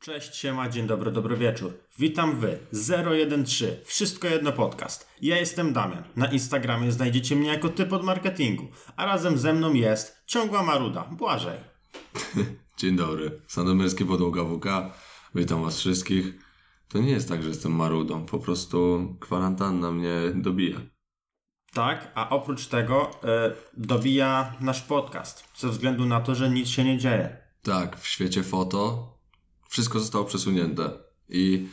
Cześć, siema, dzień dobry, dobry wieczór. Witam wy, 013, Wszystko Jedno Podcast. Ja jestem Damian. Na Instagramie znajdziecie mnie jako typ od marketingu, a razem ze mną jest ciągła maruda, Błażej. Dzień dobry, Sandomierskie Podłoga WK. Witam was wszystkich. To nie jest tak, że jestem marudą, po prostu kwarantanna mnie dobija. Tak, a oprócz tego e, dobija nasz podcast, ze względu na to, że nic się nie dzieje. Tak, w świecie foto wszystko zostało przesunięte i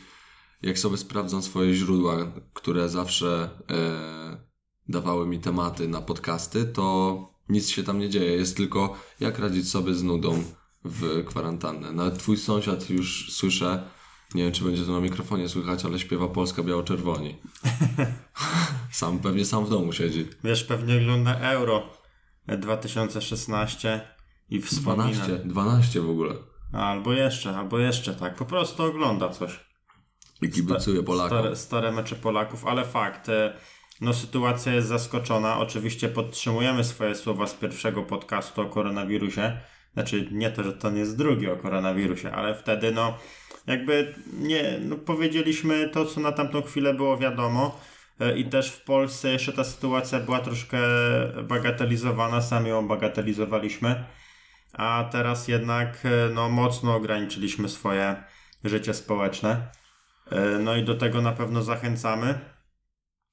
jak sobie sprawdzam swoje źródła, które zawsze e, dawały mi tematy na podcasty, to nic się tam nie dzieje. Jest tylko jak radzić sobie z nudą w kwarantannę. Nawet twój sąsiad już słyszę, nie wiem czy będzie to na mikrofonie słychać, ale śpiewa Polska biało-czerwoni. sam, pewnie sam w domu siedzi. Wiesz, pewnie ogląda Euro 2016 i wspomina. 12, 12 w ogóle. Albo jeszcze, albo jeszcze tak. Po prostu ogląda coś. I kibicuje Polakom. Stare, stare mecze Polaków, ale fakt, e, no sytuacja jest zaskoczona. Oczywiście podtrzymujemy swoje słowa z pierwszego podcastu o koronawirusie. Znaczy nie to, że to nie jest drugi o koronawirusie, ale wtedy no jakby nie, no powiedzieliśmy to, co na tamtą chwilę było wiadomo. E, I też w Polsce jeszcze ta sytuacja była troszkę bagatelizowana, sami ją bagatelizowaliśmy. A teraz jednak e, no, mocno ograniczyliśmy swoje życie społeczne. E, No i do tego na pewno zachęcamy,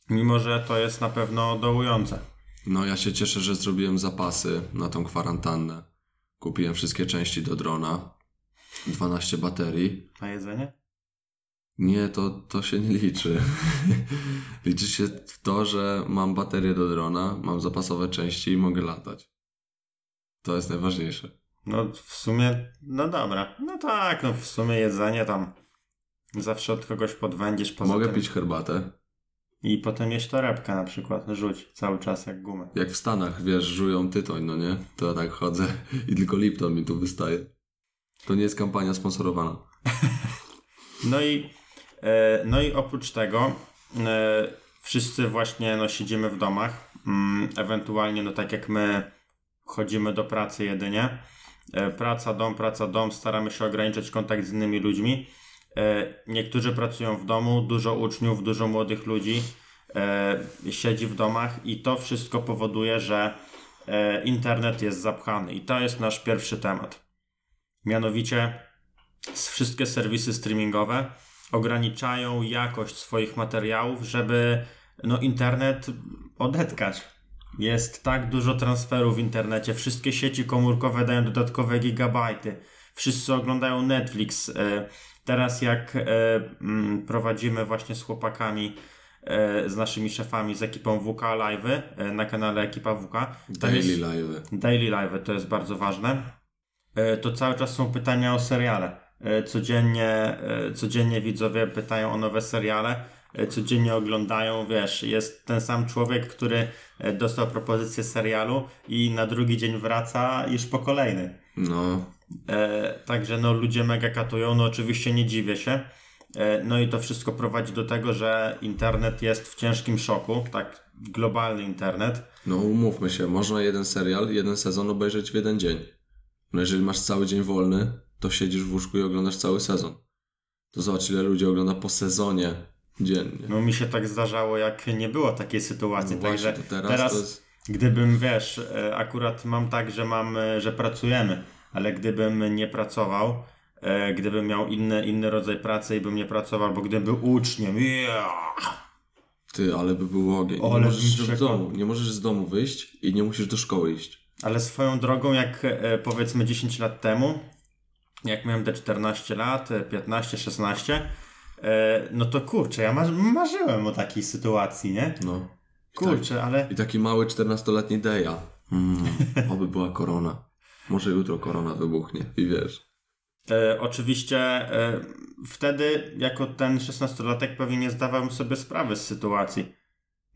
mimo że to jest na pewno dołujące. No ja się cieszę, że zrobiłem zapasy na tą kwarantannę. Kupiłem wszystkie części do drona. 12 baterii. Na jedzenie? Nie, to, to się nie liczy. liczy się w to, że mam baterię do drona, mam zapasowe części i mogę latać. To jest najważniejsze. No w sumie, no dobra. No tak, no w sumie jedzenie tam zawsze od kogoś podwędzisz poza mogę tym. pić herbatę. I potem jeść torebkę na przykład, rzuć cały czas jak gumę. Jak w Stanach, wiesz, żują tytoń, no nie? To ja tak chodzę i tylko Lipton mi tu wystaje. To nie jest kampania sponsorowana. No i, e, no i oprócz tego e, wszyscy właśnie no, siedzimy w domach. Mm, ewentualnie, no tak jak my chodzimy do pracy jedynie. E, praca, dom, praca, dom. Staramy się ograniczać kontakt z innymi ludźmi. E, niektórzy pracują w domu, dużo uczniów, dużo młodych ludzi e, siedzi w domach i to wszystko powoduje, że internet jest zapchany. I to jest nasz pierwszy temat. Mianowicie wszystkie serwisy streamingowe ograniczają jakość swoich materiałów, żeby no, internet odetkać. Jest tak dużo transferów w internecie, wszystkie sieci komórkowe dają dodatkowe gigabajty. Wszyscy oglądają Netflix. E, Teraz jak e, mm, prowadzimy właśnie z chłopakami, e, z naszymi szefami, z ekipą WK Live na kanale Ekipa WK. Daily jest- live. Daily Live to jest bardzo ważne. To cały czas są pytania o seriale. Codziennie, codziennie widzowie pytają o nowe seriale. E, Codziennie oglądają, wiesz, jest ten sam człowiek, który e, dostał propozycję serialu i na drugi dzień wraca już po kolejny. No, E, także no ludzie mega katują, no oczywiście nie dziwię się. E, no i to wszystko prowadzi do tego, że internet jest w ciężkim szoku, tak globalny internet. no umówmy się, można jeden serial, jeden sezon obejrzeć w jeden dzień. No jeżeli masz cały dzień wolny, to siedzisz w łóżku i oglądasz cały sezon. To zobacz ile ludzi ogląda po sezonie dziennie. No mi się tak zdarzało, jak nie było takiej sytuacji, No także właśnie, to teraz, teraz, jest... gdybym, wiesz, e, akurat mam tak, że mam, e, że pracujemy, ale gdybym nie pracował, e, gdybym miał inny, inny rodzaj pracy i bym nie pracował, albo gdybym był uczniem, yeah! Ty, ale by był ogień. Nie możesz, z domu, nie możesz z domu wyjść i nie musisz do szkoły iść. Ale swoją drogą, jak powiedzmy 10 lat temu, jak miałem te 14 lat, e, 15, 16, e, no to kurczę, ja mar- marzyłem o takiej sytuacji, nie? No. Kurczę, ale I taki mały 14-letni Deja. Mm, oby była korona. Może jutro korona wybuchnie i wiesz. E, oczywiście e, wtedy, jako ten 16-latek, pewnie nie zdawałem sobie sprawy z sytuacji.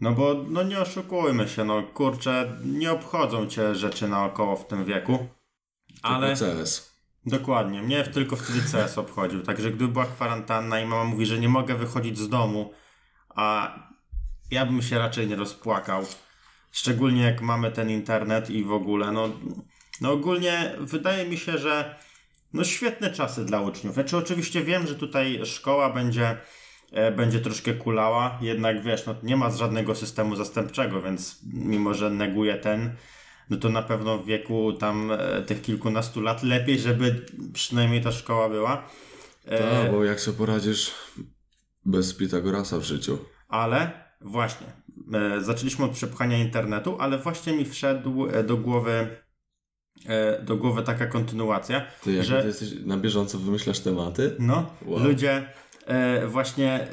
No bo, no nie oszukujmy się, no kurczę, nie obchodzą cię rzeczy naokoło w tym wieku. Ale Tylko CS. Dokładnie, mnie tylko wtedy CS obchodził. Także gdyby była kwarantanna i mama mówi, że nie mogę wychodzić z domu, a ja bym się raczej nie rozpłakał. Szczególnie jak mamy ten internet i w ogóle, no, no ogólnie wydaje mi się, że no świetne czasy dla uczniów. Znaczy oczywiście wiem, że tutaj szkoła będzie, e, będzie troszkę kulała, jednak wiesz, no, nie ma żadnego systemu zastępczego, więc mimo, że neguję ten, no to na pewno w wieku tam e, tych kilkunastu lat lepiej, żeby przynajmniej ta szkoła była. E, Tak, bo jak sobie poradzisz bez Pitagorasa w życiu. Ale właśnie, e, zaczęliśmy od przepchania internetu, ale właśnie mi wszedł do głowy do głowy taka kontynuacja, Ty, jak że ty jesteś na bieżąco wymyślasz tematy? no, Wow. ludzie właśnie, e,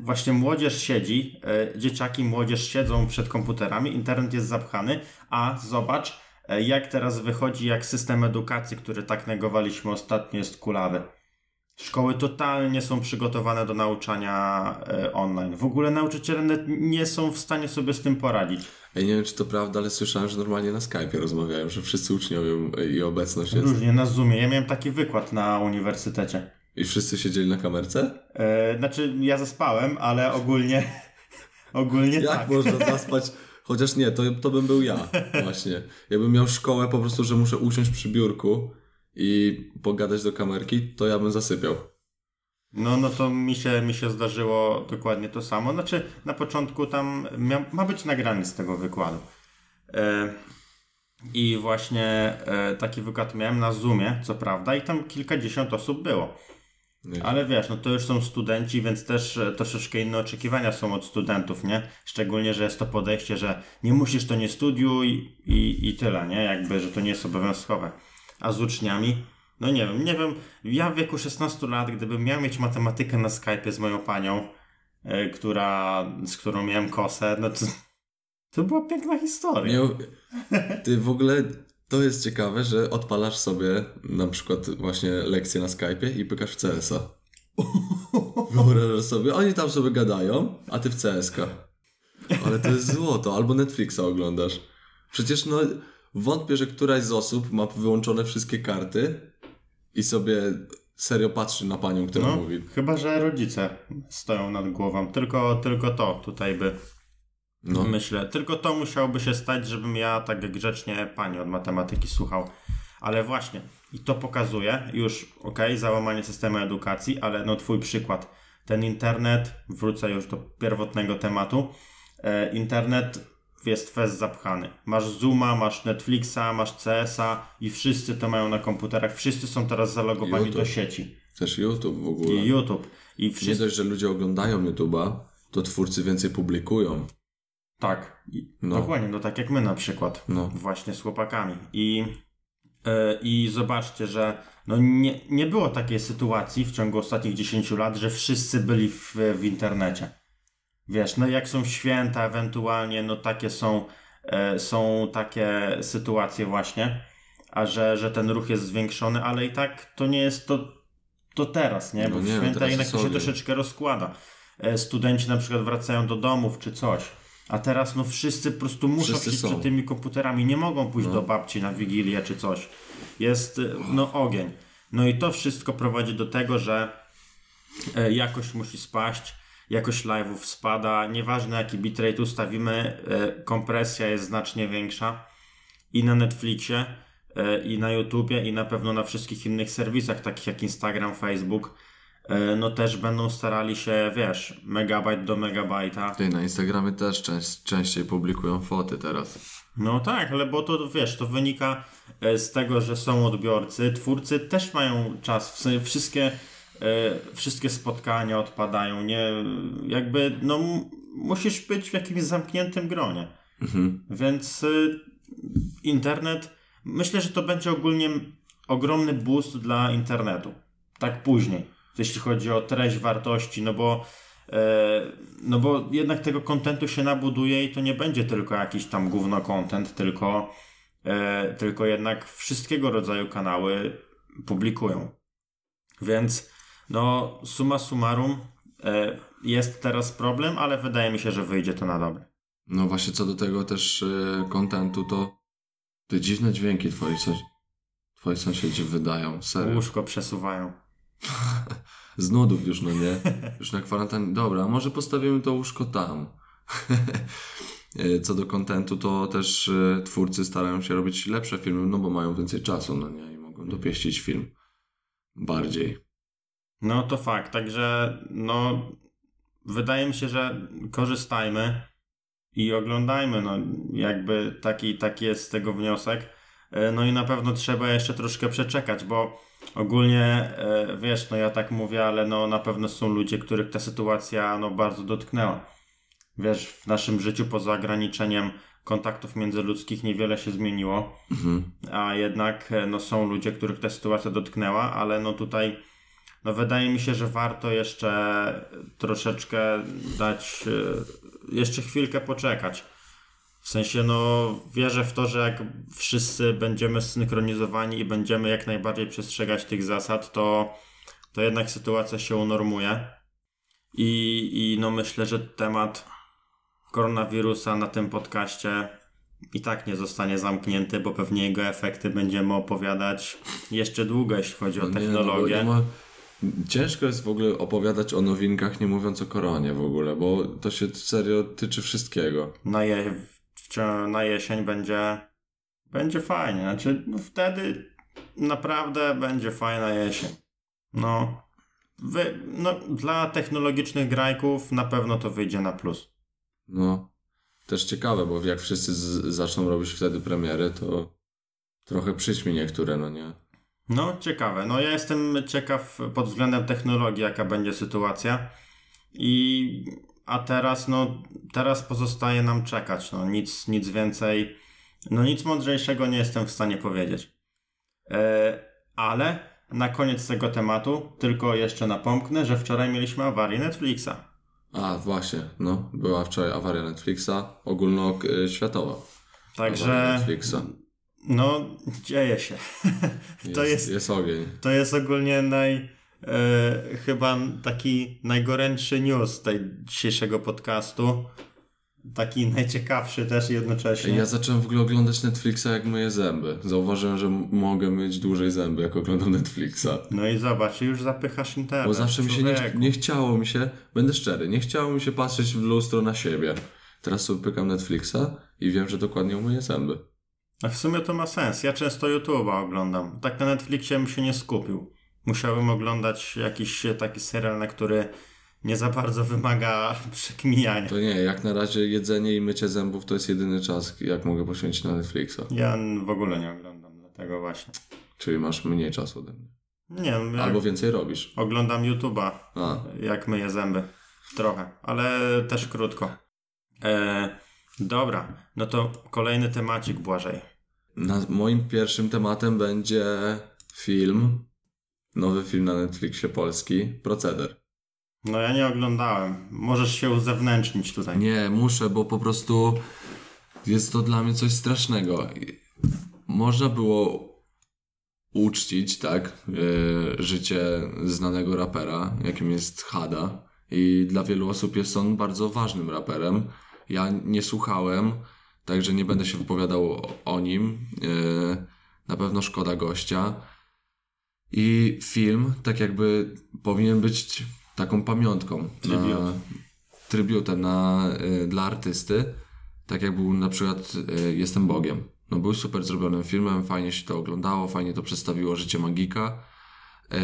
właśnie młodzież siedzi, e, dzieciaki, młodzież siedzą przed komputerami, internet jest zapchany, a zobacz, e, jak teraz wychodzi, jak system edukacji, który tak negowaliśmy ostatnio, jest kulawy. Szkoły totalnie są przygotowane do nauczania e, online. W ogóle nauczyciele nie są w stanie sobie z tym poradzić. Ej, nie wiem, czy to prawda, ale słyszałem, że normalnie na Skype'ie rozmawiają, że wszyscy uczniowie i obecność jest. Różnie na Zoomie. Ja miałem taki wykład na uniwersytecie. I wszyscy siedzieli na kamerce? E, znaczy, ja zaspałem, ale ogólnie. ogólnie Jak tak. można zaspać? Chociaż nie, to, to bym był ja, właśnie. Jakbym miał szkołę po prostu, że muszę usiąść przy biurku i pogadać do kamerki, to ja bym zasypiał. No, no to mi się, mi się zdarzyło dokładnie to samo. Znaczy, na początku tam ma być nagrany z tego wykładu. E, I właśnie e, taki wykład miałem na Zoomie, co prawda, i tam kilkadziesiąt osób było. Ale wiesz, no to już są studenci, więc też e, troszeczkę inne oczekiwania są od studentów, nie? Szczególnie, że jest to podejście, że nie musisz, to nie studiuj i, i tyle, nie? Jakby, że to nie jest obowiązkowe. A z uczniami, no nie wiem, nie wiem, ja w wieku 16 lat, gdybym miał mieć matematykę na Skype'ie z moją panią, e, która, z którą miałem kosę, no to, to była piękna historia. Ty w ogóle to jest ciekawe, że odpalasz sobie na przykład właśnie lekcję na Skype'ie i pykasz w CS-a. Wyobrażasz sobie, oni tam sobie gadają, a ty w CS-ka. Ale to jest złoto, albo Netflixa oglądasz. Przecież no wątpię, że któraś z osób ma wyłączone wszystkie karty i sobie serio patrzy na panią, która No, mówi. chyba, że rodzice stoją nad głową. Tylko, tylko to tutaj by No, Myślę, tylko to musiałoby się stać, żebym ja tak grzecznie pani od matematyki słuchał. Ale właśnie, i to pokazuje już, okej, załamanie systemu edukacji, ale no twój przykład. Ten internet, wrócę już do pierwotnego tematu, e, internet jest fest zapchany. Masz Zooma, masz Netflixa, masz CS-a i wszyscy to mają na komputerach. Wszyscy są teraz zalogowani YouTube. do sieci. też YouTube w ogóle. I YouTube. I Nie wszyscy... dość, że ludzie oglądają YouTube'a, to twórcy więcej publikują. Tak, No. dokładnie, no tak jak my na przykład. No. Właśnie z chłopakami. I, e, i zobaczcie, że no nie, nie było takiej sytuacji w ciągu ostatnich 10 lat, że wszyscy byli w, w internecie. Wiesz, no jak są święta ewentualnie, no takie są, e, są takie sytuacje właśnie, a że, że ten ruch jest zwiększony, ale i tak to nie jest to, to teraz, nie? No Bo w nie, święta teraz jednak się troszeczkę rozkłada. E, Studenci na przykład wracają do domów czy coś. A teraz no wszyscy po prostu muszą Wszyscy przed tymi komputerami, nie mogą pójść No. do babci na wigilię czy coś. Jest e, no ogień. No i to wszystko prowadzi do tego, że e, jakość musi spaść, jakość live'ów spada, nieważne jaki bitrate ustawimy, e, kompresja jest znacznie większa i na Netflixie, i na YouTubie, i na pewno na wszystkich innych serwisach, takich jak Instagram, Facebook, no też będą starali się, wiesz, megabajt do megabajta. Ty na Instagramie też częst, częściej publikują foty teraz. No tak, ale bo to wiesz, to wynika e, z tego, że są odbiorcy. Twórcy też mają czas. W sensie wszystkie, e, wszystkie spotkania odpadają. Nie, jakby, no musisz być w jakimś zamkniętym gronie. Mhm. Więc internet, myślę, że to będzie ogólnie ogromny boost dla internetu. Tak później, jeśli chodzi o treść wartości, no bo, e, no bo jednak tego kontentu się nabuduje i to nie będzie tylko jakiś tam gówno content, tylko, e, tylko jednak wszystkiego rodzaju kanały publikują. Więc no summa summarum e, jest teraz problem, ale wydaje mi się, że wyjdzie to na dobre. No właśnie co do tego też kontentu, to te dziwne dźwięki twoi, sąs- twoi sąsiedzi wydają, serio. Łóżko przesuwają. Z nudów już, no nie? Już na kwarantannie. Dobra, może postawimy to łóżko tam. E, Co do kontentu, to też e, twórcy starają się robić lepsze filmy, no bo mają więcej czasu, no nie? I mogą dopieścić film. bardziej. No to fakt, także no wydaje mi się, że korzystajmy i oglądajmy, no jakby taki, taki jest z tego wniosek. E, No i na pewno trzeba jeszcze troszkę przeczekać, bo ogólnie e, wiesz, no ja tak mówię, ale no na pewno są ludzie, których ta sytuacja no bardzo dotknęła. Wiesz, w naszym życiu poza ograniczeniem kontaktów międzyludzkich niewiele się zmieniło, Mhm. a jednak e, no są ludzie, których ta sytuacja dotknęła, ale no tutaj no wydaje mi się, że warto jeszcze troszeczkę dać, jeszcze chwilkę poczekać. W sensie, no, wierzę w to, że jak wszyscy będziemy zsynchronizowani i będziemy jak najbardziej przestrzegać tych zasad, to, to jednak sytuacja się unormuje. I, I no myślę, że temat koronawirusa na tym podcaście i tak nie zostanie zamknięty, bo pewnie jego efekty będziemy opowiadać jeszcze długo, jeśli chodzi o No nie, no technologię. nie ma... Ciężko jest w ogóle opowiadać o nowinkach, nie mówiąc o koronie w ogóle, bo to się serio tyczy wszystkiego. na, je, w, na jesień będzie, będzie fajnie. Znaczy, no wtedy naprawdę będzie fajna jesień. No, wy, no, dla technologicznych grajków na pewno to wyjdzie na plus. No, też ciekawe, bo jak wszyscy z- zaczną robić wtedy premiery, to trochę przyćmi niektóre, no nie? No, ciekawe. No, ja jestem ciekaw pod względem technologii, jaka będzie sytuacja. I a teraz, no, teraz pozostaje nam czekać. No, nic, nic więcej, no, nic mądrzejszego nie jestem w stanie powiedzieć. E, ale na koniec tego tematu tylko jeszcze napomknę, że wczoraj mieliśmy awarię Netflixa. A, właśnie, no, była wczoraj awaria Netflixa, ogólnoświatowa. Awaria Także, Netflixa. no, dzieje się. to jest, Jest ogień. To jest ogólnie naj, e, chyba taki najgorętszy news tej dzisiejszego podcastu. Taki najciekawszy też jednocześnie. Ja zacząłem w ogóle oglądać Netflixa jak myję zęby. Zauważyłem, że mogę mieć dłużej zęby, jak oglądam Netflixa. No i zobacz, już zapychasz internet. Bo zawsze mi się nie, nie chciało mi się, będę szczery, nie chciało mi się patrzeć w lustro na siebie. Teraz sobie pykam Netflixa i wiem, że dokładnie umyję zęby. A w sumie to ma sens. Ja często YouTube'a oglądam. Tak na Netflixie bym się nie skupił. Musiałbym oglądać jakiś taki serial, na który nie za bardzo wymaga przekminiania. To nie, jak na razie jedzenie i mycie zębów to jest jedyny czas, jak mogę poświęcić na Netflixa. Ja w ogóle nie oglądam, dlatego właśnie. Czyli masz mniej czasu ode mnie. Nie Albo więcej robisz. oglądam YouTube'a A, jak myję zęby. Trochę, ale też krótko. E, dobra, no to kolejny temacik, Błażej. na, moim pierwszym tematem będzie film, nowy film na Netflixie polski, Proceder. No ja nie oglądałem. Możesz się uzewnętrznić tutaj. Nie, muszę, bo po prostu jest to dla mnie coś strasznego. Można było uczcić, tak, e, życie znanego rapera, jakim jest Hada. I dla wielu osób jest on bardzo ważnym raperem. Ja nie słuchałem, także nie będę się wypowiadał o, nim. E, na pewno szkoda gościa. I film, tak jakby, powinien być taką pamiątką. Tribute. Na, na, y, dla artysty, tak jak był na przykład y, Jestem Bogiem. No był super zrobionym filmem, fajnie się to oglądało, fajnie to przedstawiło życie magika, y,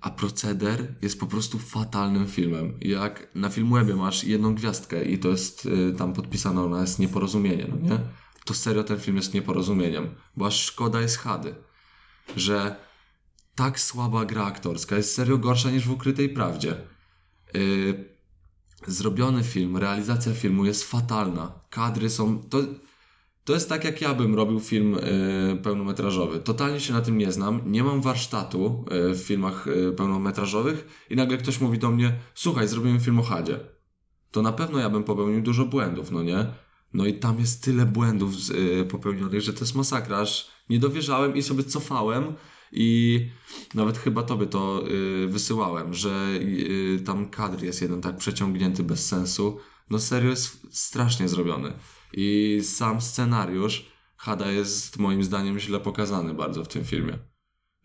a Proceder jest po prostu fatalnym filmem. Jak na Filmwebie masz jedną gwiazdkę i to jest y, tam podpisane, ona jest nieporozumienie, no nie? To serio ten film jest nieporozumieniem, bo aż szkoda jest Hady, że tak słaba gra aktorska jest serio gorsza niż w Ukrytej Prawdzie. Yy, zrobiony film, realizacja filmu jest fatalna. Kadry są. To, to jest tak, jak ja bym robił film yy, pełnometrażowy. Totalnie się na tym nie znam. Nie mam warsztatu yy, w filmach yy, pełnometrażowych, i nagle ktoś mówi do mnie: Słuchaj, zrobimy film o Hadzie. To na pewno ja bym popełnił dużo błędów, no nie? No i tam jest tyle błędów yy, popełnionych, że to jest masakra. Aż nie dowierzałem i sobie cofałem. I nawet chyba tobie to y, wysyłałem, że y, tam kadr jest jeden tak przeciągnięty bez sensu. No serio jest strasznie zrobiony. I sam scenariusz Hada jest moim zdaniem źle pokazany bardzo w tym filmie.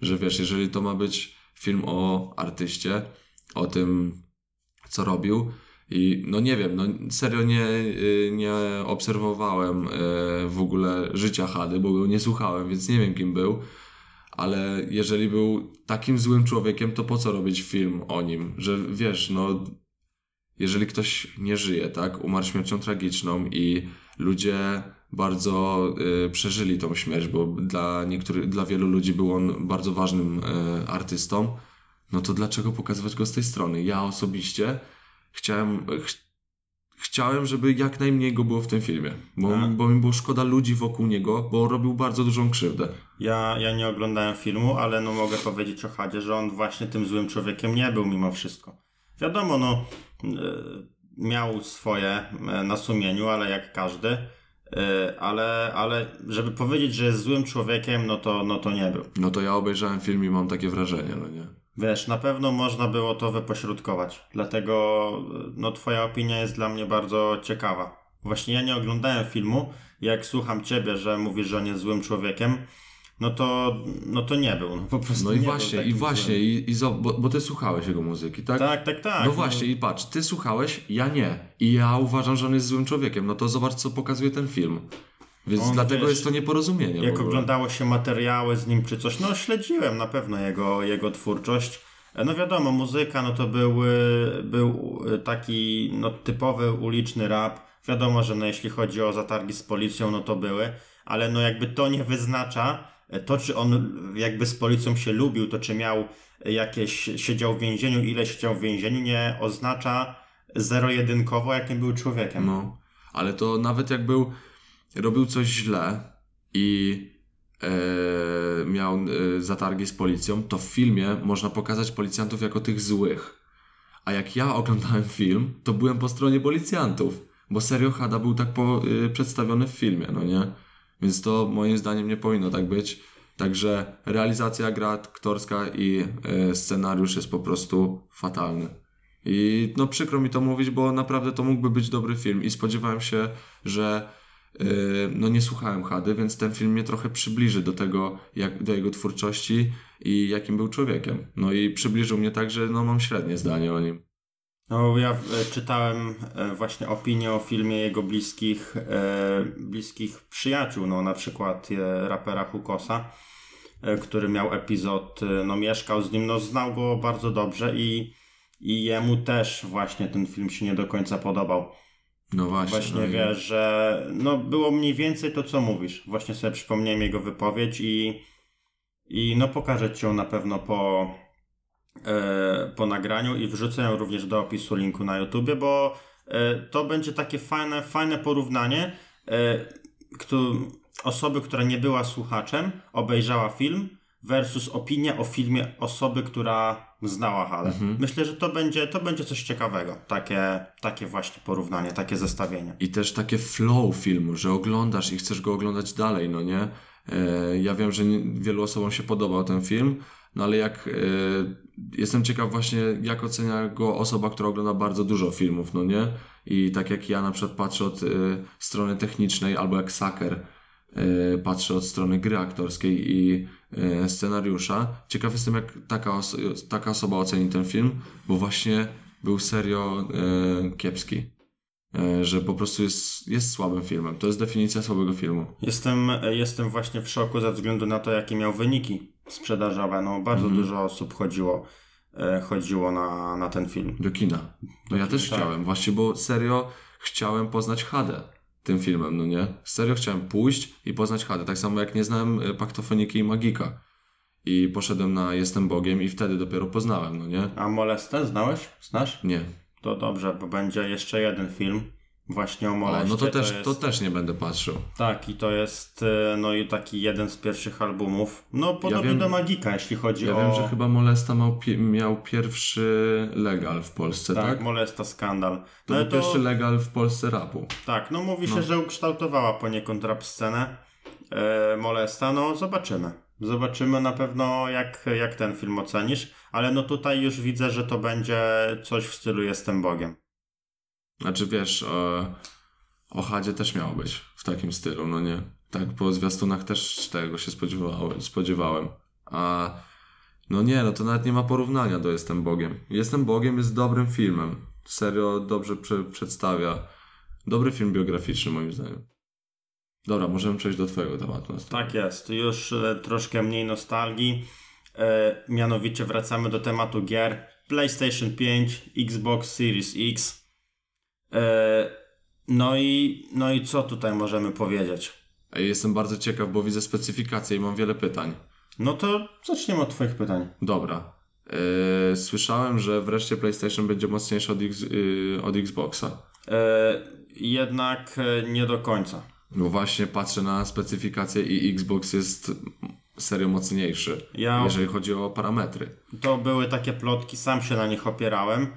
Że wiesz, jeżeli to ma być film o artyście, o tym, co robił, i no nie wiem, no serio nie, y, nie obserwowałem w ogóle życia Hady, bo go nie słuchałem, więc nie wiem kim był ale jeżeli był takim złym człowiekiem, to po co robić film o nim? Że wiesz, no, jeżeli ktoś nie żyje, tak, umarł śmiercią tragiczną i ludzie bardzo y, przeżyli tą śmierć, bo dla niektórych, dla wielu ludzi był on bardzo ważnym y, artystą, no to dlaczego pokazywać go z tej strony? Ja osobiście chciałem, ch chciałem, żeby jak najmniej go było w tym filmie, bo, A. bo mi było szkoda ludzi wokół niego, bo robił bardzo dużą krzywdę. Ja, ja nie oglądałem filmu, ale no mogę powiedzieć o Hadzie, że on właśnie tym złym człowiekiem nie był mimo wszystko. Wiadomo, no e, miał swoje e, na sumieniu, ale jak każdy, e, ale, ale żeby powiedzieć, że jest złym człowiekiem, no to, no to nie był. No to ja obejrzałem film i mam takie wrażenie, no nie? Wiesz, na pewno można było to wypośrodkować, dlatego e, no twoja opinia jest dla mnie bardzo ciekawa. Właśnie ja nie oglądałem filmu, jak słucham ciebie, że mówisz, że on jest złym człowiekiem, no to, no to nie był, no po prostu No i właśnie, i właśnie, złym. i, i bo, bo ty słuchałeś jego muzyki, tak? Tak, tak, tak. No właśnie, i patrz, ty słuchałeś, ja nie. I ja uważam, że on jest złym człowiekiem. No to zobacz, co pokazuje ten film. Więc On, dlatego wiesz, jest to nieporozumienie. Jak oglądało się materiały z nim czy coś, no śledziłem na pewno jego, jego twórczość. E, No wiadomo, muzyka, no to był, y, był y, taki no, typowy uliczny rap. Wiadomo, że no, jeśli chodzi o zatargi z policją, no to były, ale no jakby to nie wyznacza e, to, czy on jakby z policją się lubił, to czy miał jakieś, siedział w więzieniu, ile siedział w więzieniu, nie oznacza zero-jedynkowo, jakim był człowiekiem. No, ale to nawet jak był, robił coś źle i e, miał e, zatargi z policją, to w filmie można pokazać policjantów jako tych złych. A jak ja oglądałem film, to byłem po stronie policjantów, bo serio Hada był tak po, e, przedstawiony w filmie, no nie? Więc to moim zdaniem nie powinno tak być. Także realizacja gra aktorska i e, scenariusz jest po prostu fatalny. I no przykro mi to mówić, bo naprawdę to mógłby być dobry film i spodziewałem się, że no nie słuchałem Hady, więc ten film mnie trochę przybliży do tego, jak, do jego twórczości i jakim był człowiekiem. No i przybliżył mnie tak, że no mam średnie zdanie o nim. No, ja e, czytałem e, właśnie opinię o filmie jego bliskich, e, bliskich przyjaciół, no na przykład rapera Hukosa, który miał epizod, no mieszkał z nim, no znał go bardzo dobrze i, i jemu też właśnie ten film się nie do końca podobał. No właśnie. Właśnie no że no było mniej więcej to, co mówisz. Właśnie sobie przypomniałem jego wypowiedź i, i no pokażę ci ją na pewno po, e, po nagraniu i wrzucę ją również do opisu linku na YouTubie, bo e, to będzie takie fajne, fajne porównanie. E, kto, osoby, która nie była słuchaczem, obejrzała film versus opinia o filmie osoby, która znała Halę. Myślę, że to będzie, to będzie coś ciekawego. Takie, takie właśnie porównanie, takie zestawienie. I też takie flow filmu, że oglądasz i chcesz go oglądać dalej, no nie? E, ja wiem, że nie, wielu osobom się podobał ten film, no ale jak e, jestem ciekaw właśnie, jak ocenia go osoba, która ogląda bardzo dużo filmów, no nie? I tak jak ja na przykład patrzę od e, strony technicznej, albo jak Saker patrzę od strony gry aktorskiej i e, scenariusza. Ciekaw jestem, jak taka, os- taka osoba oceni ten film, bo właśnie był serio e, kiepski. E, że po prostu jest, jest słabym filmem. To jest definicja słabego filmu. Jestem, jestem właśnie w szoku ze względu na to, jakie miał wyniki sprzedażowe. No, bardzo dużo osób chodziło, e, chodziło na, na ten film. Do kina. No ja też tak. chciałem. Właśnie, bo serio chciałem poznać Hadę tym filmem, no nie? Serio chciałem pójść i poznać Hadę. Tak samo jak nie znałem e, Paktofoniki i Magika. I poszedłem na Jestem Bogiem i wtedy dopiero poznałem, no nie? A Molestę znałeś? Znasz? Nie. To dobrze, bo będzie jeszcze jeden film właśnie o O, Moleście. no to też, jest, to też nie będę patrzył. Tak, i to jest e, no i taki jeden z pierwszych albumów. No podobny wiem- do Magika, jeśli chodzi Ja o... wiem, że chyba Molesta miał, miał pierwszy legal w Polsce, tak? Tak, Molesta Skandal. To No był pierwszy legal w Polsce rapu. Tak, no mówi się, że ukształtowała poniekąd rap scenę e, Molesta, no zobaczymy. Zobaczymy na pewno jak, jak ten film ocenisz, ale no tutaj już widzę, że to będzie coś w stylu Jestem Bogiem. Znaczy wiesz, e, o Hadzie też miało być w takim stylu, no nie? Tak, po zwiastunach też tego się spodziewałem. spodziewałem. A no nie, no to nawet nie ma porównania do Jestem Bogiem. Jestem Bogiem jest dobrym filmem. Serio dobrze prze, przedstawia. Dobry film biograficzny moim zdaniem. Dobra, możemy przejść do twojego tematu. Tak jest, już e, troszkę mniej nostalgii. E, mianowicie wracamy do tematu gier PlayStation 5, Xbox Series X. E, no, i, no i co tutaj możemy powiedzieć? Jestem bardzo ciekaw, bo widzę specyfikację i mam wiele pytań. No to zaczniemy od Twoich pytań. Dobra. Yy, słyszałem, że wreszcie PlayStation będzie mocniejszy od, X, yy, od Xboxa. E, jednak e, nie do końca. No właśnie patrzę na specyfikację i Xbox jest serio mocniejszy, Ja- jeżeli chodzi o parametry. To były takie plotki, sam się na nich opierałem, e,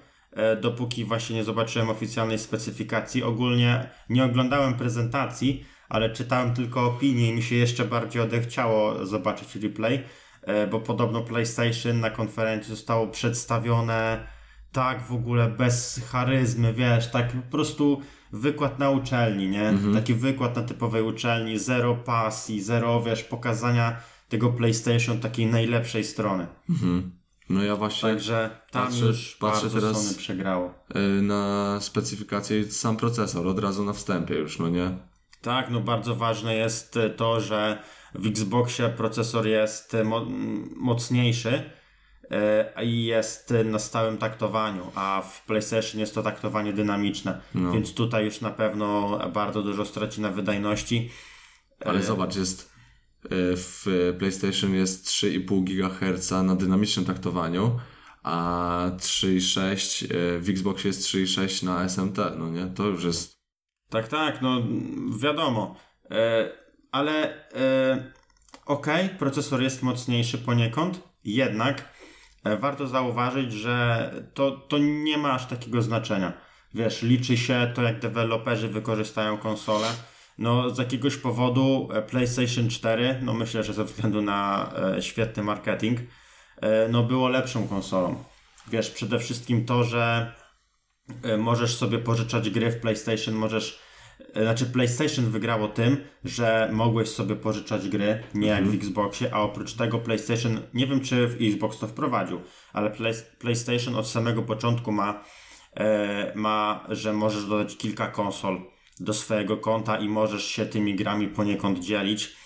dopóki właśnie nie zobaczyłem oficjalnej specyfikacji. Ogólnie nie oglądałem prezentacji, ale czytałem tylko opinie i mi się jeszcze bardziej odechciało zobaczyć replay, e, bo podobno PlayStation na konferencji zostało przedstawione tak w ogóle bez charyzmy, wiesz, tak po prostu wykład na uczelni, nie? Taki wykład na typowej uczelni, zero pasji, zero, wiesz, pokazania tego PlayStation takiej najlepszej strony. No ja właśnie Także tam Patrzę- już patrzę teraz- Sony przegrało. yy, na specyfikację i sam procesor od razu na wstępie już, no nie? Tak, no bardzo ważne jest e, to, że w Xboxie procesor jest e, mo- mocniejszy i jest na stałym taktowaniu, a w PlayStation jest to taktowanie dynamiczne, No. więc tutaj już na pewno bardzo dużo straci na wydajności. Ale zobacz, jest w PlayStation jest 3,5 GHz na dynamicznym taktowaniu, a 3,6 yy, w Xboxie jest 3,6 na SMT, no nie? To już jest Tak, tak, no wiadomo. E, ale e, okej, procesor jest mocniejszy poniekąd, jednak e, warto zauważyć, że to, to nie ma aż takiego znaczenia. Wiesz, liczy się to, jak deweloperzy wykorzystają konsolę. No, z jakiegoś powodu e, PlayStation 4, no myślę, że ze względu na e, świetny marketing, e, no było lepszą konsolą. Wiesz, przede wszystkim to, że możesz sobie pożyczać gry w PlayStation, możesz. Znaczy, PlayStation wygrało tym, że mogłeś sobie pożyczać gry, nie jak w Xboxie, a oprócz tego PlayStation, nie wiem czy w Xbox to wprowadził, ale play, PlayStation od samego początku ma, e, ma, że możesz dodać kilka konsol do swojego konta i możesz się tymi grami poniekąd dzielić.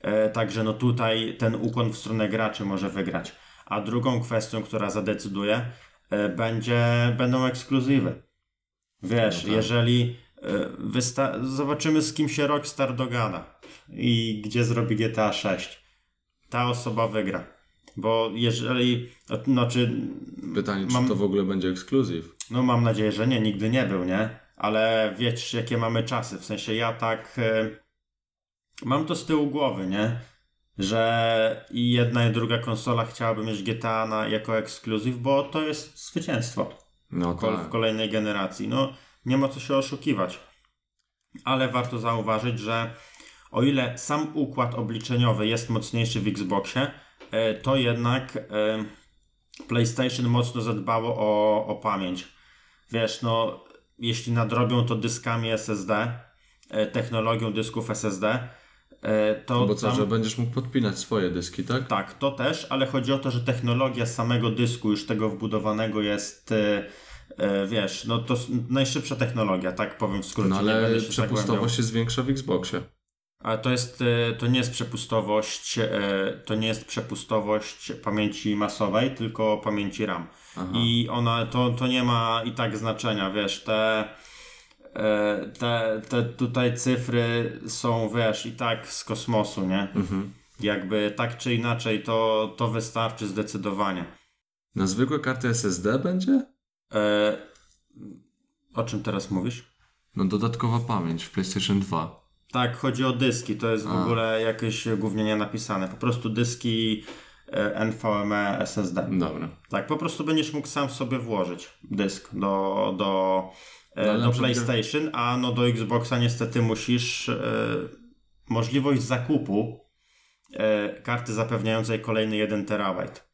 E, Także no tutaj ten ukłon w stronę graczy może wygrać. A drugą kwestią, która zadecyduje, e, będzie, będą ekskluzywy. Wiesz, No tak. jeżeli e, wysta- zobaczymy z kim się Rockstar dogada i gdzie zrobi GTA 6, ta osoba wygra. Bo jeżeli, no czy, pytanie, czy Mam- to w ogóle będzie ekskluzyw. no mam nadzieję, że nie, nigdy nie był, nie? Ale wiesz, jakie mamy czasy. W sensie ja tak e, mam to z tyłu głowy, nie? Że i jedna i druga konsola chciałaby mieć GTA na, jako ekskluzyw, bo to jest zwycięstwo No tak. w kolejnej generacji. No, nie ma co się oszukiwać. Ale warto zauważyć, że o ile sam układ obliczeniowy jest mocniejszy w Xboxie, e, to jednak e, PlayStation mocno zadbało o, o pamięć. Wiesz, no, jeśli nadrobią to dyskami SSD, e, technologią dysków SSD, e, to Bo co, tam... że będziesz mógł podpinać swoje dyski, tak? Tak, to też, ale chodzi o to, że technologia samego dysku, już tego wbudowanego jest, e, wiesz, no to najszybsza technologia, tak powiem w skrócie. No ale się przepustowość jest większa w Xboxie. A to jest, to nie jest przepustowość, to nie jest przepustowość pamięci masowej, tylko pamięci RAM. Aha. I ona, to, to nie ma i tak znaczenia, wiesz, te, e, te, te tutaj cyfry są, wiesz, i tak z kosmosu, nie? Mhm. Jakby tak czy inaczej, to, to wystarczy zdecydowanie. Na zwykłe karty SSD będzie? E, o czym teraz mówisz? No dodatkowa pamięć w PlayStation 2. Tak, chodzi o dyski, to jest w A. ogóle jakieś głównie nie napisane. Po prostu dyski NVMe SSD. Dobra. Tak, po prostu będziesz mógł sam sobie włożyć dysk do, do, e, No, do PlayStation, a no do Xboxa niestety musisz e, możliwość zakupu e, karty zapewniającej kolejny 1 terabajt.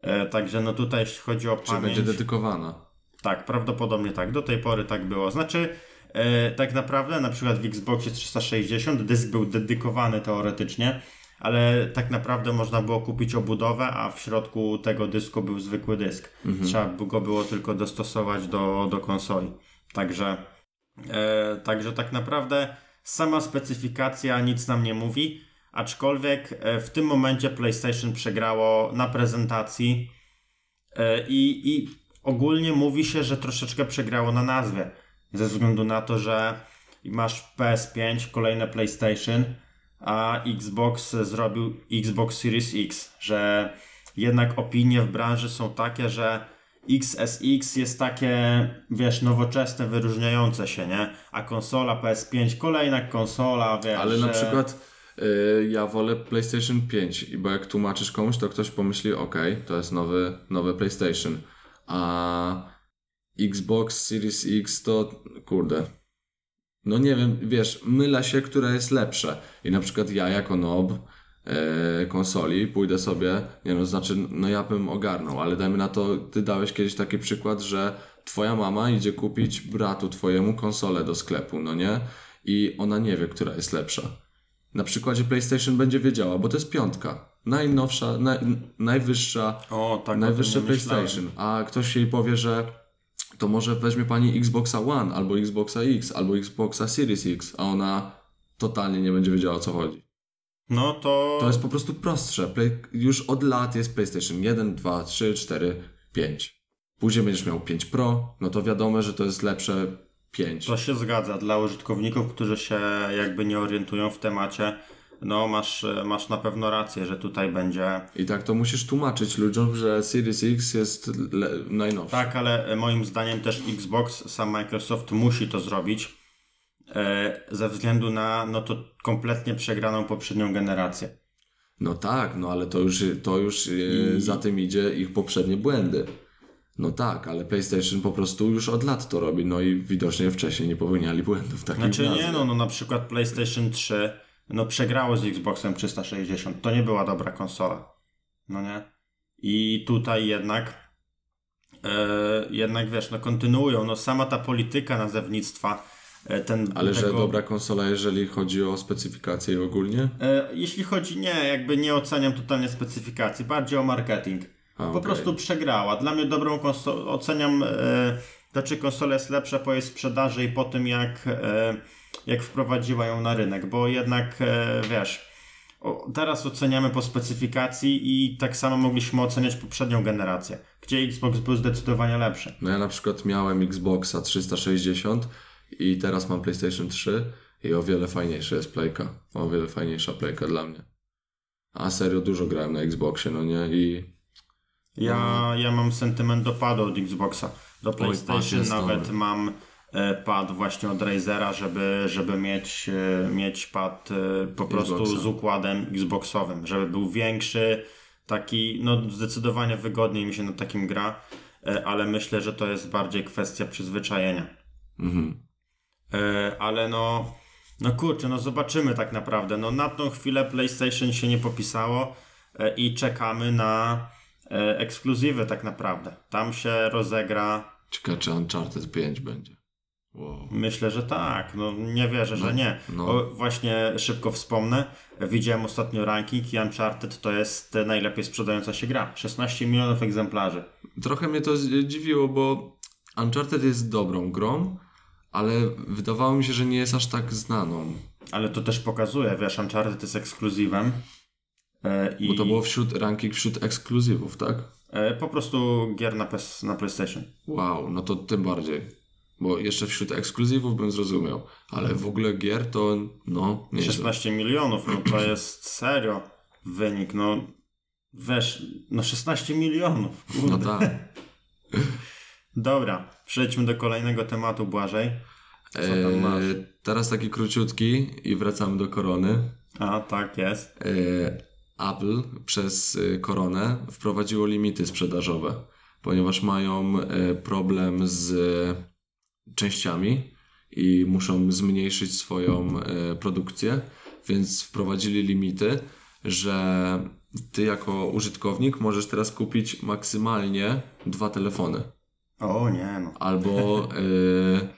E, także no tutaj jeśli chodzi o Czy pamięć... będzie dedykowana? Tak, prawdopodobnie tak. Do tej pory tak było. Znaczy, e, tak naprawdę na przykład w Xboxie 360 dysk był dedykowany teoretycznie, ale tak naprawdę można było kupić obudowę, a w środku tego dysku był zwykły dysk. Trzeba by go było tylko dostosować do, do konsoli. Także, e, także tak naprawdę sama specyfikacja nic nam nie mówi, aczkolwiek e, w tym momencie PlayStation przegrało na prezentacji e, i, i ogólnie mówi się, że troszeczkę przegrało na nazwie, ze względu na to, że masz PS5, kolejne PlayStation, a Xbox zrobił Xbox Series X, że jednak opinie w branży są takie, że XSX jest takie, wiesz, nowoczesne, wyróżniające się, nie? A konsola PS5, kolejna konsola, wiesz, Ale na przykład y, ja wolę PlayStation 5, bo jak tłumaczysz komuś, to ktoś pomyśli, ok, to jest nowy, nowy PlayStation. A Xbox Series X to, kurde, no nie wiem, wiesz, mylę się, które jest lepsze. I na przykład ja jako nob e, konsoli pójdę sobie, nie no, znaczy, no ja bym ogarnął, ale dajmy na to, ty dałeś kiedyś taki przykład, że twoja mama idzie kupić bratu twojemu konsolę do sklepu, no nie? I ona nie wie, która jest lepsza. Na przykładzie PlayStation będzie wiedziała, bo to jest piątka. Najnowsza, naj, najwyższa O, tak, najwyższe. PlayStation, a ktoś jej powie, że to może weźmie pani Xboxa One, albo Xboxa X, albo Xboxa Series X, a ona totalnie nie będzie wiedziała o co chodzi. No to... To jest po prostu prostsze. Play, już od lat jest PlayStation 1, 2, 3, 4, 5. Później będziesz miał 5 Pro, no to wiadomo, że to jest lepsze 5. To się zgadza. Dla użytkowników, którzy się jakby nie orientują w temacie, no masz, masz na pewno rację, że tutaj będzie... I tak to musisz tłumaczyć ludziom, że Series X jest le- najnowszy. Tak, ale moim zdaniem też Xbox, sam Microsoft musi to zrobić e, ze względu na no to kompletnie przegraną poprzednią generację. No tak, no ale to już, to już yy, za tym idzie ich poprzednie błędy. No tak, ale PlayStation po prostu już od lat to robi, no i widocznie wcześniej nie popełniali błędów takich Znaczy nie, no, no na przykład PlayStation 3 no przegrało z Xboxem 360. To nie była dobra konsola. No nie? I tutaj jednak e, jednak wiesz, no kontynuują. No sama ta polityka nazewnictwa e, ten Ale że tego- dobra konsola, jeżeli chodzi o specyfikację ogólnie? E, Jeśli chodzi, nie, jakby nie oceniam totalnie specyfikacji, bardziej o marketing. A, po okej. prostu przegrała. Dla mnie dobrą konsolę, oceniam, e, to czy konsola jest lepsza po jej sprzedaży i po tym jak, e, jak wprowadziła ją na rynek, bo jednak, e, wiesz, teraz oceniamy po specyfikacji i tak samo mogliśmy oceniać poprzednią generację, gdzie Xbox był zdecydowanie lepszy. No ja na przykład miałem Xboxa 360 i teraz mam PlayStation 3 i o wiele fajniejsza jest playka. O wiele fajniejsza playka dla mnie. A serio dużo grałem na Xboxie, no nie? I Ja, ja mam sentyment do padu od Xboxa. Do PlayStation jest nawet mam pad właśnie od Razera, żeby, żeby mieć, e, mieć pad e, po prostu Xboxa. z układem Xboxowym, żeby był większy, taki, no zdecydowanie wygodniej mi się na takim gra, e, ale myślę, że to jest bardziej kwestia przyzwyczajenia. mhm. E, ale no, no kurczę, no zobaczymy tak naprawdę. No na tą chwilę PlayStation się nie popisało e, i czekamy na e, ekskluzywy tak naprawdę. Tam się rozegra, Ciekawe czy Uncharted 5 będzie. Wow. myślę, że tak. No nie wierzę, że nie. no. O, właśnie szybko wspomnę. Widziałem ostatnio ranking i Uncharted to jest najlepiej sprzedająca się gra. 16 milionów egzemplarzy. Trochę mnie to dziwiło, bo Uncharted jest dobrą grą, ale wydawało mi się, że nie jest aż tak znaną. Ale to też pokazuje, wiesz, Uncharted jest ekskluzywem. e, I Bo to było wśród ranking wśród ekskluzywów, tak? e, po prostu gier na, PS, na PlayStation. Wow, no to tym bardziej. Bo jeszcze wśród ekskluzywów bym zrozumiał, ale w ogóle gier to no nieźle. 16 milionów, no to jest serio wynik, no wiesz, no 16 milionów, kurde. No tak. Dobra, przejdźmy do kolejnego tematu, Błażej. Co tam masz? Eee, teraz taki króciutki i wracamy do korony. A, tak jest. Eee, Apple przez e, koronę wprowadziło limity sprzedażowe, ponieważ mają e, problem z częściami i muszą zmniejszyć swoją e, produkcję, więc wprowadzili limity, że ty jako użytkownik możesz teraz kupić maksymalnie dwa telefony O nie, no. albo y,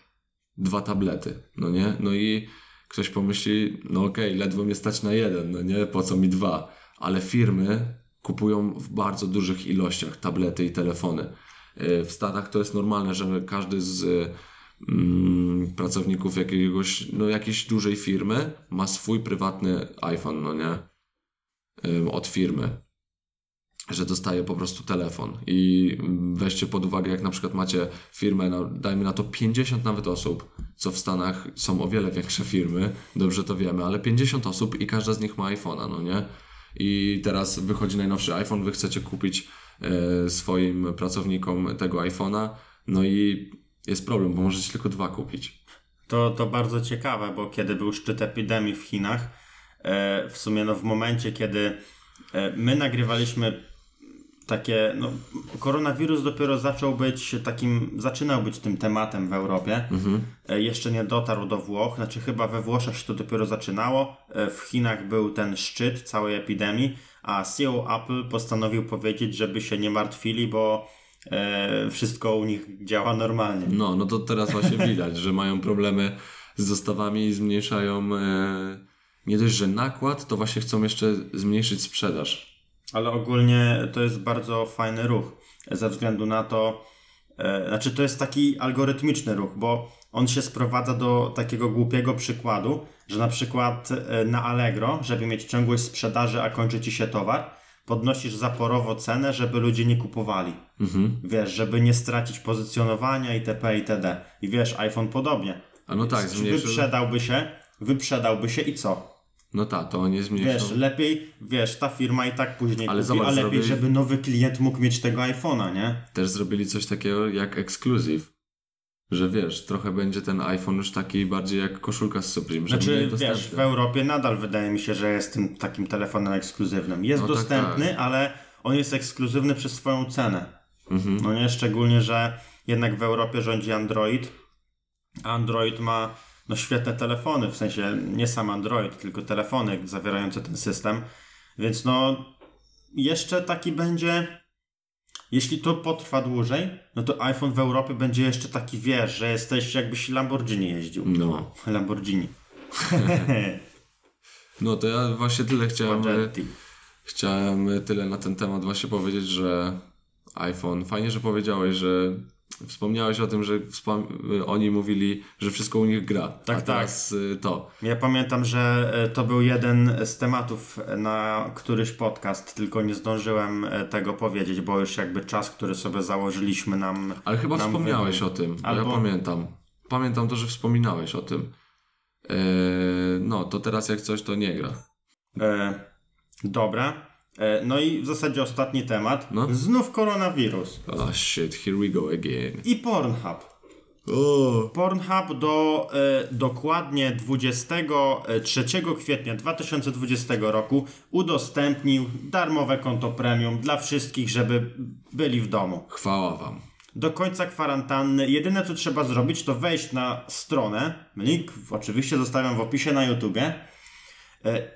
dwa tablety, no nie? No i ktoś pomyśli, no okej, ledwo mnie stać na jeden, no nie? Po co mi dwa? Ale firmy kupują w bardzo dużych ilościach tablety i telefony. Y, w Stanach to jest normalne, że każdy z pracowników jakiegoś, no jakiejś dużej firmy ma swój prywatny iPhone, no nie? Od firmy. Że dostaje po prostu telefon. I mm, weźcie pod uwagę, jak na przykład macie firmę, no, dajmy na to 50 nawet osób, co w Stanach są o wiele większe firmy, dobrze to wiemy, ale 50 osób i każda z nich ma iPhone'a, no nie? I teraz wychodzi najnowszy iPhone, wy chcecie kupić e, swoim pracownikom tego iPhone'a, no i jest problem, bo możecie tylko dwa kupić. To, to bardzo ciekawe, bo kiedy był szczyt epidemii w Chinach, e, w sumie no w momencie, kiedy e, my nagrywaliśmy takie, no koronawirus dopiero zaczął być takim, zaczynał być tym tematem w Europie. E, Jeszcze nie dotarł do Włoch, znaczy chyba we Włoszech się to dopiero zaczynało. W Chinach był ten szczyt całej epidemii, a CEO Apple postanowił powiedzieć, żeby się nie martwili, bo e, wszystko u nich działa normalnie. No, no to teraz właśnie widać, że mają problemy z dostawami i zmniejszają e, nie dość, że nakład, to właśnie chcą jeszcze zmniejszyć sprzedaż. Ale ogólnie to jest bardzo fajny ruch, ze względu na to, e, znaczy to jest taki algorytmiczny ruch, bo on się sprowadza do takiego głupiego przykładu, że na przykład e, na Allegro, żeby mieć ciągłość sprzedaży, a kończy ci się towar, podnosisz zaporowo cenę, żeby ludzie nie kupowali. Wiesz, żeby nie stracić pozycjonowania itp. itd. I wiesz, iPhone podobnie. A no tak, zmniejszył. Wyprzedałby się, wyprzedałby się i co? No tak, to nie zmniejszą. Wiesz, lepiej, wiesz, ta firma i tak później Ale kupi, zobacz, a lepiej, zrobili- żeby nowy klient mógł mieć tego iPhone'a, nie? Też zrobili coś takiego jak ekskluzyw. Że wiesz, trochę będzie ten iPhone już taki bardziej jak koszulka z Supreme, Znaczy, wiesz, w. Europie nadal wydaje mi się, że jest tym takim telefonem ekskluzywnym. Jest No tak, dostępny, tak. ale on jest ekskluzywny przez swoją cenę. Mhm. No nie, szczególnie, że jednak w Europie rządzi Android. a Android ma no, świetne telefony, w sensie nie sam Android, tylko telefony zawierające ten system. Więc no, jeszcze taki będzie. Jeśli to potrwa dłużej, no to iPhone w Europie będzie jeszcze taki, wiesz, że jesteś jakbyś Lamborghini jeździł. No. Lamborghini. No to ja właśnie tyle chciałem, Paggetti. chciałem tyle na ten temat właśnie powiedzieć, że iPhone, fajnie, że powiedziałeś, że wspomniałeś o tym, że wspom- oni mówili, że wszystko u nich gra. Tak, a teraz y, to. Ja pamiętam, że e, to był jeden z tematów na któryś podcast, tylko nie zdążyłem e, tego powiedzieć, bo już jakby czas, który sobie założyliśmy nam. Ale chyba nam wspomniałeś wybiegł. o tym. bo Albo- Ja pamiętam. Pamiętam to, że wspominałeś o tym. Eee, no, to teraz jak coś, to nie gra. E, dobra. E, no i w zasadzie ostatni temat. No. Znów koronawirus. Oh shit, here we go again. I Pornhub. O, Pornhub do e, dokładnie 23 kwietnia 2020 roku udostępnił darmowe konto premium dla wszystkich, żeby byli w domu. chwała wam. Do końca kwarantanny jedyne co trzeba zrobić to wejść na stronę, link oczywiście zostawiam w opisie na YouTubie e,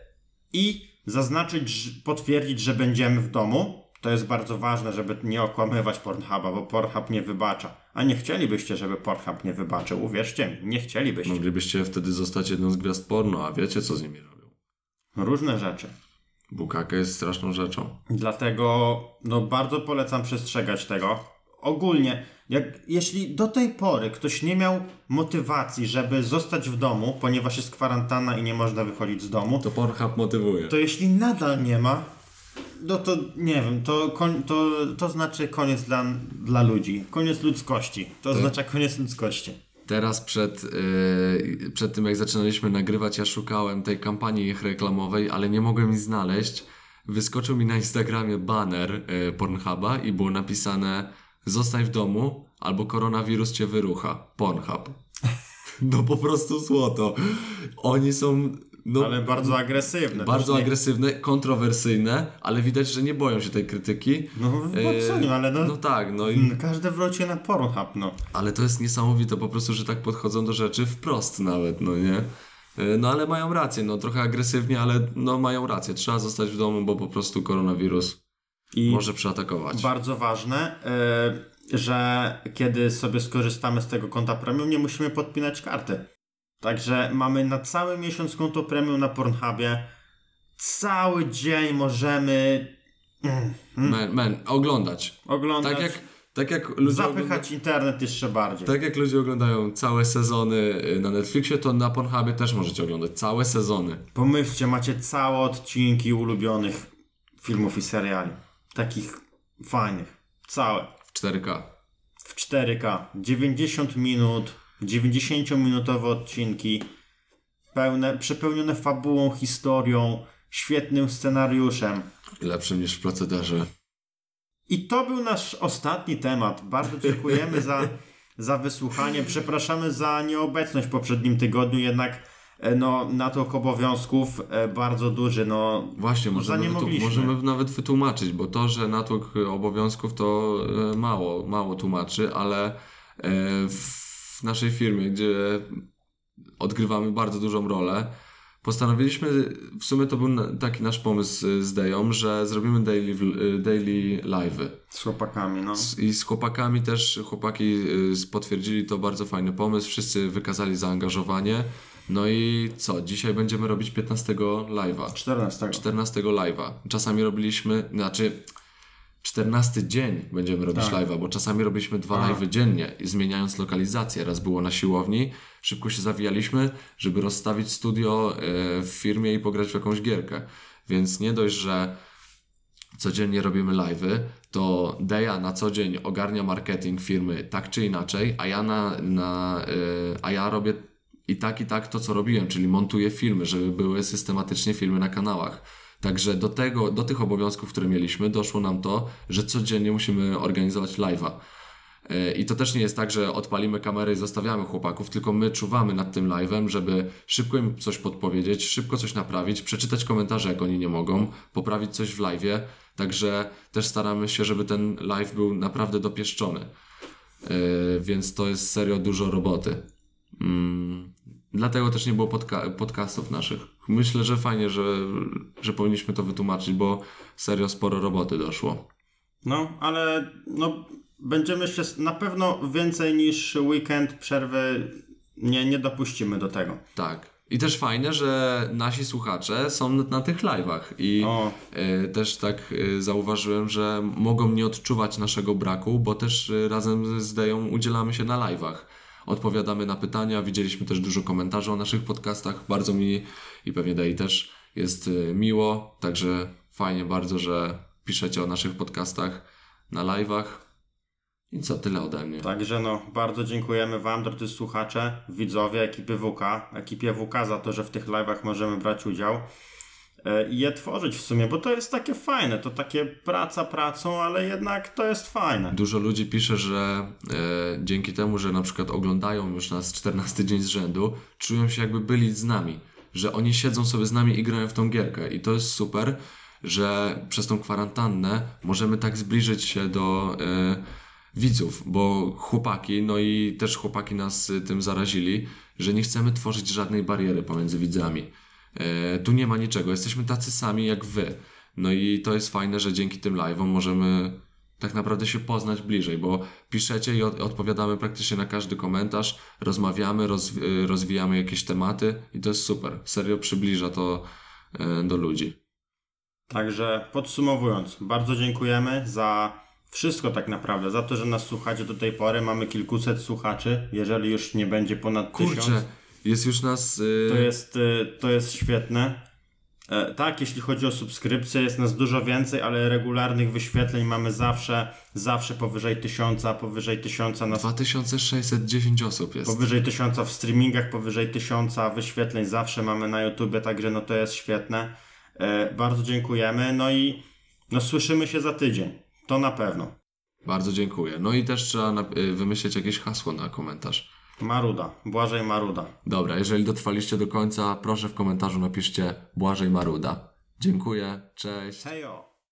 i zaznaczyć, potwierdzić, że będziemy w domu. To jest bardzo ważne, żeby nie okłamywać Pornhuba, bo Pornhub nie wybacza. A nie chcielibyście, żeby Pornhub nie wybaczył, uwierzcie mi, nie chcielibyście. Moglibyście wtedy zostać jedną z gwiazd porno, a wiecie co z nimi robią. Różne rzeczy. Bukaka jest straszną rzeczą. Dlatego no, bardzo polecam przestrzegać tego. Ogólnie, jak, jeśli do tej pory ktoś nie miał motywacji, żeby zostać w domu, ponieważ jest kwarantanna i nie można wychodzić z domu, To Pornhub motywuje. to jeśli nadal nie ma, no to nie wiem, to, koń, to, to znaczy koniec dla, dla ludzi, koniec ludzkości. To oznacza koniec ludzkości. Teraz przed, yy, przed tym jak zaczynaliśmy nagrywać, ja szukałem tej kampanii ich reklamowej, ale nie mogłem jej znaleźć. Wyskoczył mi na Instagramie banner yy, Pornhuba i było napisane zostań w domu albo koronawirus cię wyrucha. Pornhub. No po prostu złoto. Oni są no, Ale bardzo agresywne. bardzo nie- agresywne, kontrowersyjne, ale widać, że nie boją się tej krytyki. No, co nie, ale no, No tak, no i każde wróci na Pornhub, no. Ale to jest niesamowite po prostu, że tak podchodzą do rzeczy wprost nawet, no nie? E, No ale mają rację, no trochę agresywnie, ale no mają rację. Trzeba zostać w domu, bo po prostu koronawirus I może przeatakować. Bardzo ważne, y, że kiedy sobie skorzystamy z tego konta premium, nie musimy podpinać karty. Także mamy na cały miesiąc konto premium na Pornhubie. Cały dzień możemy mm, mm, Man, man, oglądać. oglądać. Tak jak, Tak jak ludzie Zapychać internet jeszcze bardziej. Tak jak ludzie oglądają całe sezony y, na Netflixie, to na Pornhubie też możecie oglądać całe sezony. Pomyślcie, macie całe odcinki ulubionych filmów i seriali. Takich fajnych. Całe. W 4K. W 4K. 90 minut, 90-minutowe odcinki. Pełne, przepełnione fabułą, historią, świetnym scenariuszem. Lepszym niż w procederze. I to był nasz ostatni temat. Bardzo dziękujemy za, za wysłuchanie. Przepraszamy za nieobecność w poprzednim tygodniu, jednak no, natłok obowiązków e, bardzo duży. No, Właśnie, możemy, mogliśmy. możemy nawet wytłumaczyć, bo to, że natłok y, obowiązków to e, mało, mało tłumaczy, ale e, w naszej firmie, gdzie odgrywamy bardzo dużą rolę, postanowiliśmy, w sumie to był taki nasz pomysł z Deją, że zrobimy daily, daily live'y. z chłopakami, no. Z- I z chłopakami też, chłopaki potwierdzili to bardzo fajny pomysł, wszyscy wykazali zaangażowanie. No i co, dzisiaj będziemy robić 15 live'a. 14. 14 live'a. Czasami robiliśmy, znaczy 14 dzień będziemy robić Tak. live'a, bo czasami robiliśmy dwa live'y dziennie, zmieniając lokalizację. Raz było na siłowni, szybko się zawijaliśmy, żeby rozstawić studio e, w firmie i pograć w jakąś gierkę. Więc nie dość, że codziennie robimy live'y, to Deja na co dzień ogarnia marketing firmy tak czy inaczej, a ja, na, na, y, a ja robię i tak i tak to, co robiłem, czyli montuję filmy, żeby były systematycznie filmy na kanałach. Także do tego, do tych obowiązków, które mieliśmy, doszło nam to, że codziennie musimy organizować live'a. Y, I to też nie jest tak, że odpalimy kamerę i zostawiamy chłopaków, tylko my czuwamy nad tym live'em, żeby szybko im coś podpowiedzieć, szybko coś naprawić, przeczytać komentarze, jak oni nie mogą, poprawić coś w live'ie. Także też staramy się, żeby ten live był naprawdę dopieszczony. Yy, więc to jest serio dużo roboty. Mm, dlatego też nie było podca- podcastów naszych. Myślę, że fajnie, że, że powinniśmy to wytłumaczyć, bo serio sporo roboty doszło. No, ale no, będziemy jeszcze s- na pewno więcej niż weekend przerwy nie, nie dopuścimy do tego. Tak. I też fajne, że nasi słuchacze są na, tych live'ach i e, też tak e, zauważyłem, że mogą nie odczuwać naszego braku, bo też e, razem z Deją udzielamy się na live'ach. Odpowiadamy na pytania, widzieliśmy też dużo komentarzy o naszych podcastach. Bardzo mi i pewnie Dei też jest e, miło, także fajnie bardzo, że piszecie o naszych podcastach na live'ach. I co, tyle ode mnie. Także no, bardzo dziękujemy Wam, drodzy słuchacze, widzowie ekipy WK, ekipie WK za to, że w tych live'ach możemy brać udział i je tworzyć w sumie, bo to jest takie fajne, to takie praca pracą, ale jednak to jest fajne. Dużo ludzi pisze, że e, dzięki temu, że na przykład oglądają już nas 14 dzień z rzędu, czują się jakby byli z nami. Że oni siedzą sobie z nami i grają w tą gierkę. I to jest super, że przez tą kwarantannę możemy tak zbliżyć się do e, widzów, bo chłopaki, no i też chłopaki nas y, tym zarazili, że nie chcemy tworzyć żadnej bariery pomiędzy widzami. E, tu nie ma niczego, jesteśmy tacy sami jak wy. No i to jest fajne, że dzięki tym live'om możemy tak naprawdę się poznać bliżej, bo piszecie i od, odpowiadamy praktycznie na każdy komentarz, rozmawiamy, rozw, y, rozwijamy jakieś tematy i to jest super. Serio przybliża to e, do ludzi. Także podsumowując, bardzo dziękujemy za wszystko tak naprawdę, za to, że nas słuchacie do tej pory. Mamy kilkuset słuchaczy, jeżeli już nie będzie ponad Kurczę, tysiąc. Jest już nas... y, To jest, y, to jest świetne. E, Tak, jeśli chodzi o subskrypcje, jest nas dużo więcej, ale regularnych wyświetleń mamy zawsze, zawsze powyżej tysiąca, powyżej tysiąca na 2610 osób jest. Powyżej tysiąca w streamingach, powyżej tysiąca wyświetleń zawsze mamy na YouTubie, także no to jest świetne. E, bardzo dziękujemy. No i no słyszymy się za tydzień. To na pewno. Bardzo dziękuję. No i też trzeba y, wymyślić jakieś hasło na komentarz. Maruda. Błażej Maruda. Dobra, jeżeli dotrwaliście do końca, proszę w komentarzu napiszcie Błażej Maruda. Dziękuję, cześć. Hejo!